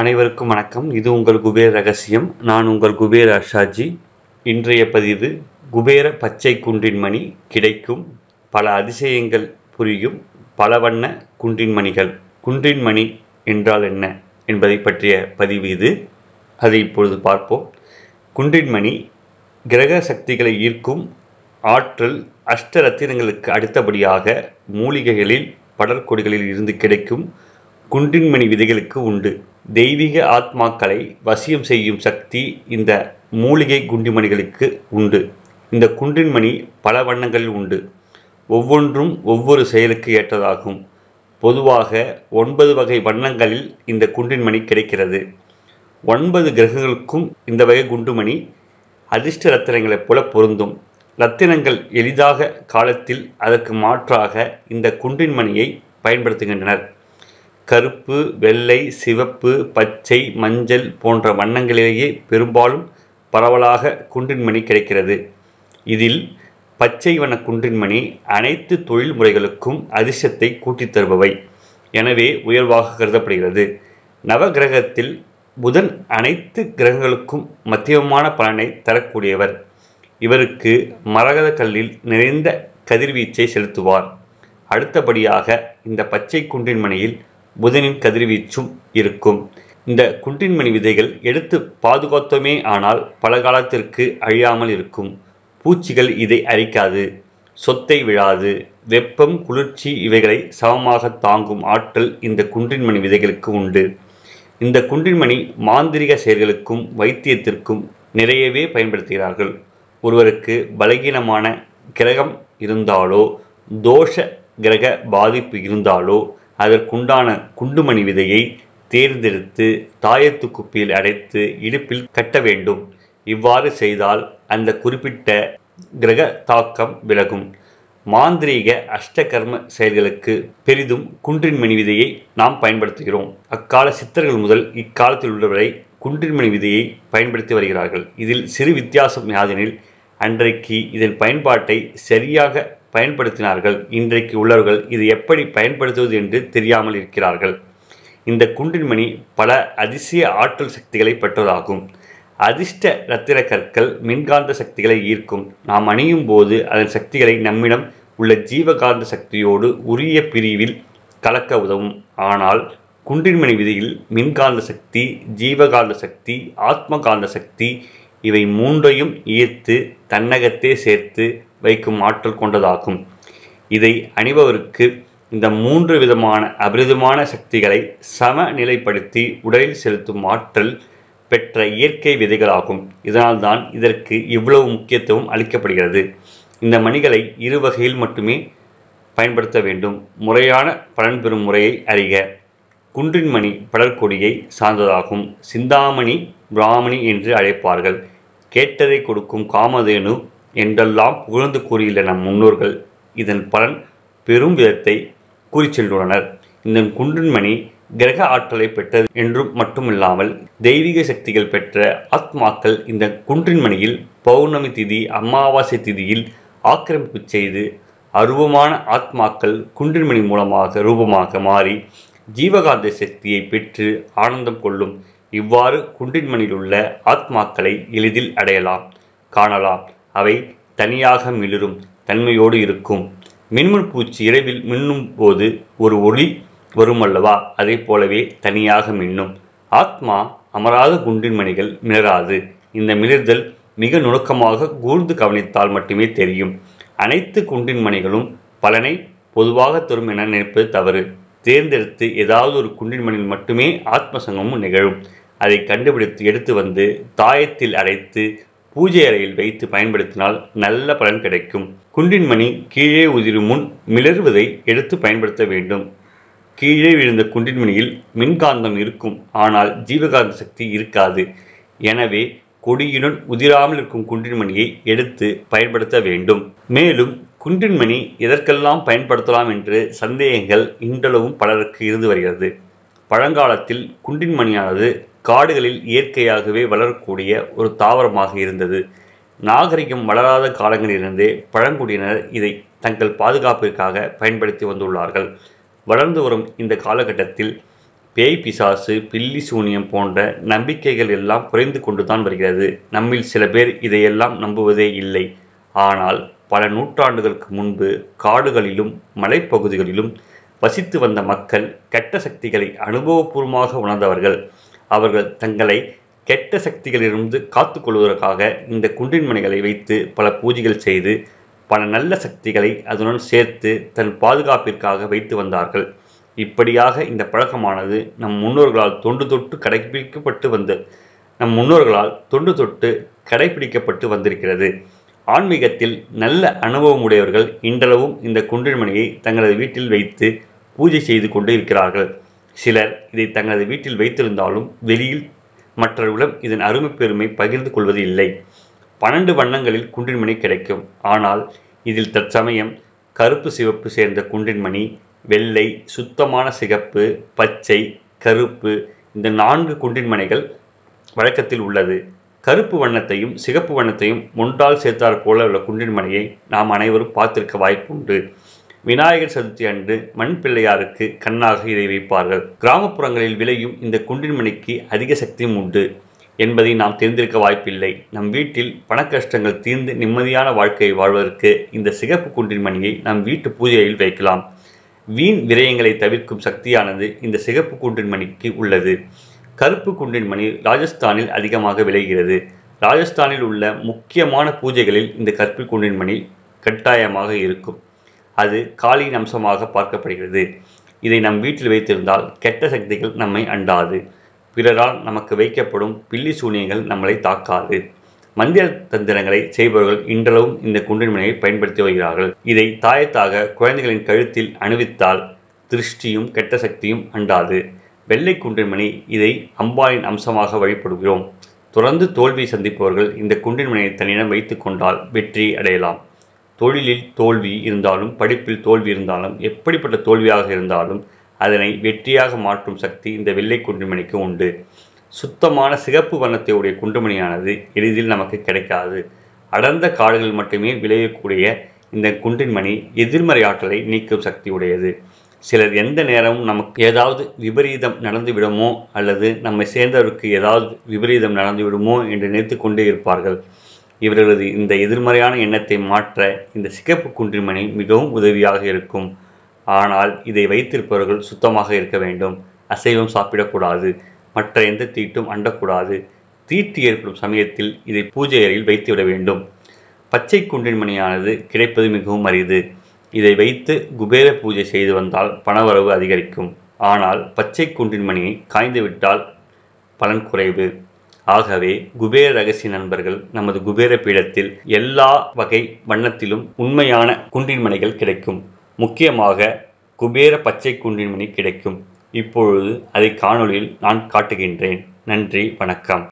அனைவருக்கும் வணக்கம். இது உங்கள் குபேர் ரகசியம். நான் உங்கள் குபேர் அஷாஜி இன்றைய பதிவு குபேர பச்சை குன்றின் மணி கிடைக்கும். பல அதிசயங்கள் புரியும். பல வண்ண குன்றின் மணிகள். குன்றின் மணி என்றால் என்ன என்பதை பற்றிய பதிவு இது. அதை இப்பொழுது பார்ப்போம். குன்றின் மணி கிரக சக்திகளை ஈர்க்கும் ஆற்றல் அஷ்டரத்தினங்களுக்கு அடுத்தபடியாக மூலிகைகளில் படர்கொடிகளில் இருந்து கிடைக்கும் குன்றின்மணி விதைகளுக்கு உண்டு. தெய்வீக ஆத்மாக்களை வசியம் செய்யும் சக்தி இந்த மூலிகை குண்டிமணிகளுக்கு உண்டு. இந்த குண்டின்மணி பல வண்ணங்களில் உண்டு. ஒவ்வொன்றும் ஒவ்வொரு செயலுக்கு ஏற்றதாகும். பொதுவாக ஒன்பது வகை வண்ணங்களில் இந்த குண்டின்மணி கிடைக்கிறது. ஒன்பது கிரகங்களுக்கும் இந்த வகை குண்டுமணி அதிர்ஷ்ட ரத்தினங்களைப் போல பொருந்தும். ரத்தினங்கள் எளிதாக காலத்தில் அதற்கு மாற்றாக இந்த குண்டின்மணியை பயன்படுத்துகின்றனர். கருப்பு வெள்ளை சிவப்பு பச்சை மஞ்சள் போன்ற வண்ணங்களிலேயே பெரும்பாலும் பரவலாக குன்றின்மணி கிடைக்கிறது. இதில் பச்சை வண்ண குன்றின்மணி அனைத்து தொழில் முறைகளுக்கும் அதிர்ஷ்டத்தை கூட்டித் தருபவை. எனவே உயர்வாக கருதப்படுகிறது. நவகிரகத்தில் புதன் அனைத்து கிரகங்களுக்கும் மத்தியமான பலனை தரக்கூடியவர். இவருக்கு மரகத கல்லில் நிறைந்த கதிர்வீச்சை செலுத்துவார். அடுத்தபடியாக இந்த பச்சை குன்றின்மணியில் மணியில் புதனின் கதிர்வீச்சும் இருக்கும். இந்த குன்றின்மணி விதைகள் எடுத்து பாதுகாத்தோமே ஆனால் பல காலத்திற்கு அழியாமல் இருக்கும். பூச்சிகள் இதை அரிக்காது சொத்தை விழாது. வெப்பம் குளிர்ச்சி இவைகளை சமமாக தாங்கும் ஆற்றல் இந்த குன்றின்மணி விதைகளுக்கு உண்டு. இந்த குன்றின்மணி மாந்திரிக செயல்களுக்கும் வைத்தியத்திற்கும் நிறையவே பயன்படுத்துகிறார்கள். ஒருவருக்கு பலகீனமான கிரகம் இருந்தாலோ தோஷ கிரக பாதிப்பு இருந்தாலோ அதற்குண்டான குண்டுமணி விதையை தேர்ந்தெடுத்து தாயத்து குப்பியில் அடைத்து இடுப்பில் கட்ட வேண்டும். இவ்வாறு செய்தால் அந்த குறிப்பிட்ட கிரக தாக்கம் விலகும். மாந்திரீக அஷ்டகர்ம செயல்களுக்கு பெரிதும் குன்றின்மணி விதையை நாம் பயன்படுத்துகிறோம். அக்கால சித்தர்கள் முதல் இக்காலத்தில் உள்ளவரை குன்றின்மணி விதையை பயன்படுத்தி வருகிறார்கள். இதில் சிறு வித்தியாசம் யாதெனில் அன்றைக்கு இதன் பயன்பாட்டை சரியாக பயன்படுத்தினார்கள். இன்றைக்கு உள்ளவர்கள் இது எப்படி பயன்படுத்துவது என்று தெரியாமல் இருக்கிறார்கள். இந்த குன்றின்மணி பல அதிசய ஆற்றல் சக்திகளை பெற்றதாகும். அதிர்ஷ்ட இரத்தின கற்கள் மின்காந்த சக்திகளை ஈர்க்கும். நாம் அணியும் போது அதன் சக்திகளை நம்மிடம் உள்ள ஜீவகாந்த சக்தியோடு உரிய பிரிவில் கலக்க உதவும். ஆனால் குன்றின்மணி விதியில் மின்காந்த சக்தி ஜீவகாந்த சக்தி ஆத்மகாந்த சக்தி இவை மூன்றையும் ஈர்த்து தன்னகத்தே சேர்த்து வைக்கும் ஆற்றல் கொண்டதாகும். இதை அணிபவருக்கு இந்த மூன்று விதமான அபரிதமான சக்திகளை சமநிலைப்படுத்தி உடலில் செலுத்தும் ஆற்றல் பெற்ற இயற்கை விதைகளாகும். இதனால்தான் இதற்கு இவ்வளவு முக்கியத்துவம் அளிக்கப்படுகிறது. இந்த மணிகளை இரு வகையில் மட்டுமே பயன்படுத்த வேண்டும். முறையான பலன் பெறும் முறையை அறிக. குன்றின் மணி படற்கொடியை சார்ந்ததாகும். சிந்தாமணி பிராமணி என்று அழைப்பார்கள். கேட்டதை கொடுக்கும் காமதேனு என்றெல்லாம் புகழ்ந்து கூறியுள்ள நம் முன்னோர்கள். இதன் பலன் பெரும் விதத்தை கூறி சென்றுள்ளனர். இந்த குன்றின்மணி கிரக ஆற்றலை பெற்றது என்றும் மட்டுமில்லாமல் தெய்வீக சக்திகள் பெற்ற ஆத்மாக்கள் இந்த குன்றின்மணியில் பௌர்ணமி திதி அமாவாசை திதியில் ஆக்கிரமிப்பு செய்து அருவமான ஆத்மாக்கள் குன்றின்மணி மூலமாக ரூபமாக மாறி ஜீவகாந்த சக்தியை பெற்று ஆனந்தம் கொள்ளும் இவ்வாறு குன்றின்மணியில் உள்ள ஆத்மாக்களை எளிதில் அடையலாம். காணலாம். அவை தனியாக மிளிரும் தன்மையோடு இருக்கும். மின்முன் பூச்சி இரவில் மின்னும் போது ஒரு ஒளி வருமல்லவா? அதை போலவே தனியாக மின்னும். ஆத்மா அமராத குன்றின்மணிகள் மிளராது. இந்த மிளர்தல் மிக நுணுக்கமாக கூர்ந்து கவனித்தால் மட்டுமே தெரியும். அனைத்து குன்றின்மணிகளும் பலனை பொதுவாக தரும் என நினைப்பது தவறு. தேர்ந்தெடுத்து ஏதாவது ஒரு குன்றின்மணியில் மட்டுமே ஆத்ம சங்கமும் நிகழும். அதை கண்டுபிடித்து எடுத்து வந்து தாயத்தில் அடைத்து பூஜை அறையில் வைத்து பயன்படுத்தினால் நல்ல பலன் கிடைக்கும். குன்றின் மணி கீழே உதிரும் முன் மிளறுவதை எடுத்து பயன்படுத்த வேண்டும். கீழே விழுந்த குன்றின்மணியில் மின்காந்தம் இருக்கும். ஆனால் ஜீவகாந்த சக்தி இருக்காது. எனவே கொடியுடன் உதிராமல் இருக்கும் குன்றின்மணியை எடுத்து பயன்படுத்த வேண்டும். மேலும் குன்றின்மணி எதற்கெல்லாம் பயன்படுத்தலாம் என்று சந்தேகங்கள் இன்றளவும் பலருக்கு இருந்து வருகிறது. பழங்காலத்தில் குன்றின்மணியானது காடுகளில் இயற்கையாகவே வளரக்கூடிய ஒரு தாவரமாக இருந்தது. நாகரிகம் வளராத காலங்களிலிருந்தே பழங்குடியினர் இதை தங்கள் பாதுகாப்பிற்காக பயன்படுத்தி வந்துள்ளார்கள். வளர்ந்து வரும் இந்த காலகட்டத்தில் பேய் பிசாசு பில்லி சூனியம் போன்ற நம்பிக்கைகள் எல்லாம் குறைந்து கொண்டுதான் வருகிறது. நம்மில் சில பேர் இதையெல்லாம் நம்புவதே இல்லை. ஆனால் பல நூற்றாண்டுகளுக்கு முன்பு காடுகளிலும் மலைப்பகுதிகளிலும் வசித்து வந்த மக்கள் கெட்ட சக்திகளை அனுபவபூர்வமாக உணர்ந்தவர்கள். அவர்கள் தங்களை கெட்ட சக்திகளிலிருந்து காத்துக்கொள்வதற்காக இந்த குன்றின்மணிகளை வைத்து பல பூஜைகள் செய்து பல நல்ல சக்திகளை அதனுடன் சேர்த்து தன் பாதுகாப்பிற்காக வைத்து வந்தார்கள். இப்படியாக இந்த பழக்கமானது நம் முன்னோர்களால் தொன்று தொட்டு கடைபிடிக்கப்பட்டு வந்த நம் முன்னோர்களால் தொன்று தொட்டு கடைபிடிக்கப்பட்டு வந்திருக்கிறது. ஆன்மீகத்தில் நல்ல அனுபவம் உடையவர்கள் இன்றளவும் இந்த குன்றின்மணியை தங்களது வீட்டில் வைத்து பூஜை செய்து கொண்டு இருக்கிறார்கள். சிலர் இதை தங்களது வீட்டில் வைத்திருந்தாலும் வெளியில் மற்றவர்களிடம் இதன் அருமை பெருமை பகிர்ந்து கொள்வது இல்லை. பன்னெண்டு வண்ணங்களில் குன்றின்மணி கிடைக்கும். ஆனால் இதில் தற்சமயம் கருப்பு சிவப்பு சேர்ந்த குன்றின்மணி வெள்ளை சுத்தமான சிகப்பு பச்சை கருப்பு இந்த நான்கு குன்றின்மணிகள் வழக்கத்தில் உள்ளது. கருப்பு வண்ணத்தையும் சிகப்பு வண்ணத்தையும் ஒன்றால் சேர்த்தாற் போல உள்ள குன்றின்மணியை நாம் அனைவரும் பார்த்திருக்க வாய்ப்புண்டு. விநாயகர் சதுர்த்தி அன்று மண் பிள்ளையாருக்கு கண்ணாக இதை வைப்பார்கள். கிராமப்புறங்களில் விளையும் இந்த குன்றின்மணிக்கு அதிக சக்தியும் உண்டு என்பதை நாம் தெரிந்திருக்க வாய்ப்பில்லை. நம் வீட்டில் பணக்கஷ்டங்கள் தீர்ந்து நிம்மதியான வாழ்க்கையை வாழ்வதற்கு இந்த சிகப்பு குன்றின்மணியை நம் வீட்டு பூஜையில் வைக்கலாம். வீண் விரயங்களை தவிர்க்கும் சக்தியானது இந்த சிகப்பு குன்றின்மணிக்கு உள்ளது. கருப்பு குன்றின்மணி ராஜஸ்தானில் அதிகமாக விளைகிறது. ராஜஸ்தானில் உள்ள முக்கியமான பூஜைகளில் இந்த கருப்பு குன்றின்மணி கட்டாயமாக இருக்கும். அது காளியின் அம்சமாக பார்க்கப்படுகிறது. இதை நம் வீட்டில் வைத்திருந்தால் கெட்ட சக்திகள் நம்மை அண்டாது. பிறரால் நமக்கு வைக்கப்படும் பில்லி சூனியங்கள் நம்மளை தாக்காது. மந்திர தந்திரங்களை செய்பவர்கள் இன்றளவும் இந்த குன்றின்மணியை பயன்படுத்தி வருகிறார்கள். இதை தாயத்தாக குழந்தைகளின் கழுத்தில் அணிவித்தால் திருஷ்டியும் கெட்ட சக்தியும் அண்டாது. வெள்ளை குன்றின்மணி இதை அம்பாளின் அம்சமாக வழிபடுகிறோம். தொடர்ந்து தோல்வி சந்திப்பவர்கள் இந்த குன்றின்மணியை தன்னிடம் வைத்து கொண்டால் வெற்றி அடையலாம். தொழிலில் தோல்வி இருந்தாலும் படிப்பில் தோல்வி இருந்தாலும் எப்படிப்பட்ட தோல்வியாக இருந்தாலும் அதனை வெற்றியாக மாற்றும் சக்தி இந்த வெள்ளை குண்டுமணிக்கு உண்டு. சுத்தமான சிகப்பு வண்ணத்தை உடைய எளிதில் நமக்கு கிடைக்காது. அடர்ந்த காடுகள் மட்டுமே விளையக்கூடிய இந்த குன்றின்மணி எதிர்மறை ஆற்றலை நீக்கும் சக்தி உடையது. சிலர் எந்த நேரமும் நமக்கு ஏதாவது விபரீதம் நடந்து விடுமோ அல்லது நம்மை சேர்ந்தவருக்கு ஏதாவது விபரீதம் நடந்து விடுமோ என்று நினைத்து கொண்டே இருப்பார்கள். இவர்களது இந்த எதிர்மறையான எண்ணத்தை மாற்ற இந்த சிகப்பு குன்றிமணி மிகவும் உதவியாக இருக்கும். ஆனால் இதை வைத்திருப்பவர்கள் சுத்தமாக இருக்க வேண்டும். அசைவம் சாப்பிடக்கூடாது. மற்ற எந்த தீட்டும் அண்டக்கூடாது. தீட்டு ஏற்படும் சமயத்தில் இதை பூஜை அறையில் வைத்துவிட வேண்டும். பச்சை குன்றின்மணியானது கிடைப்பது மிகவும் அரிது. இதை வைத்து குபேர பூஜை செய்து வந்தால் பணவரவு அதிகரிக்கும். ஆனால் பச்சை குன்றின்மணியை காய்ந்துவிட்டால் பலன் குறைவு. ஆகவே குபேர ரகசிய நண்பர்கள் நமது குபேர பீடத்தில் எல்லா வகை வண்ணத்திலும் உண்மையான குன்றின்மனைகள் கிடைக்கும். முக்கியமாக குபேர பச்சை குன்றின்மணி கிடைக்கும். இப்பொழுது அதை காணொளியில் நான் காட்டுகின்றேன். நன்றி வணக்கம்.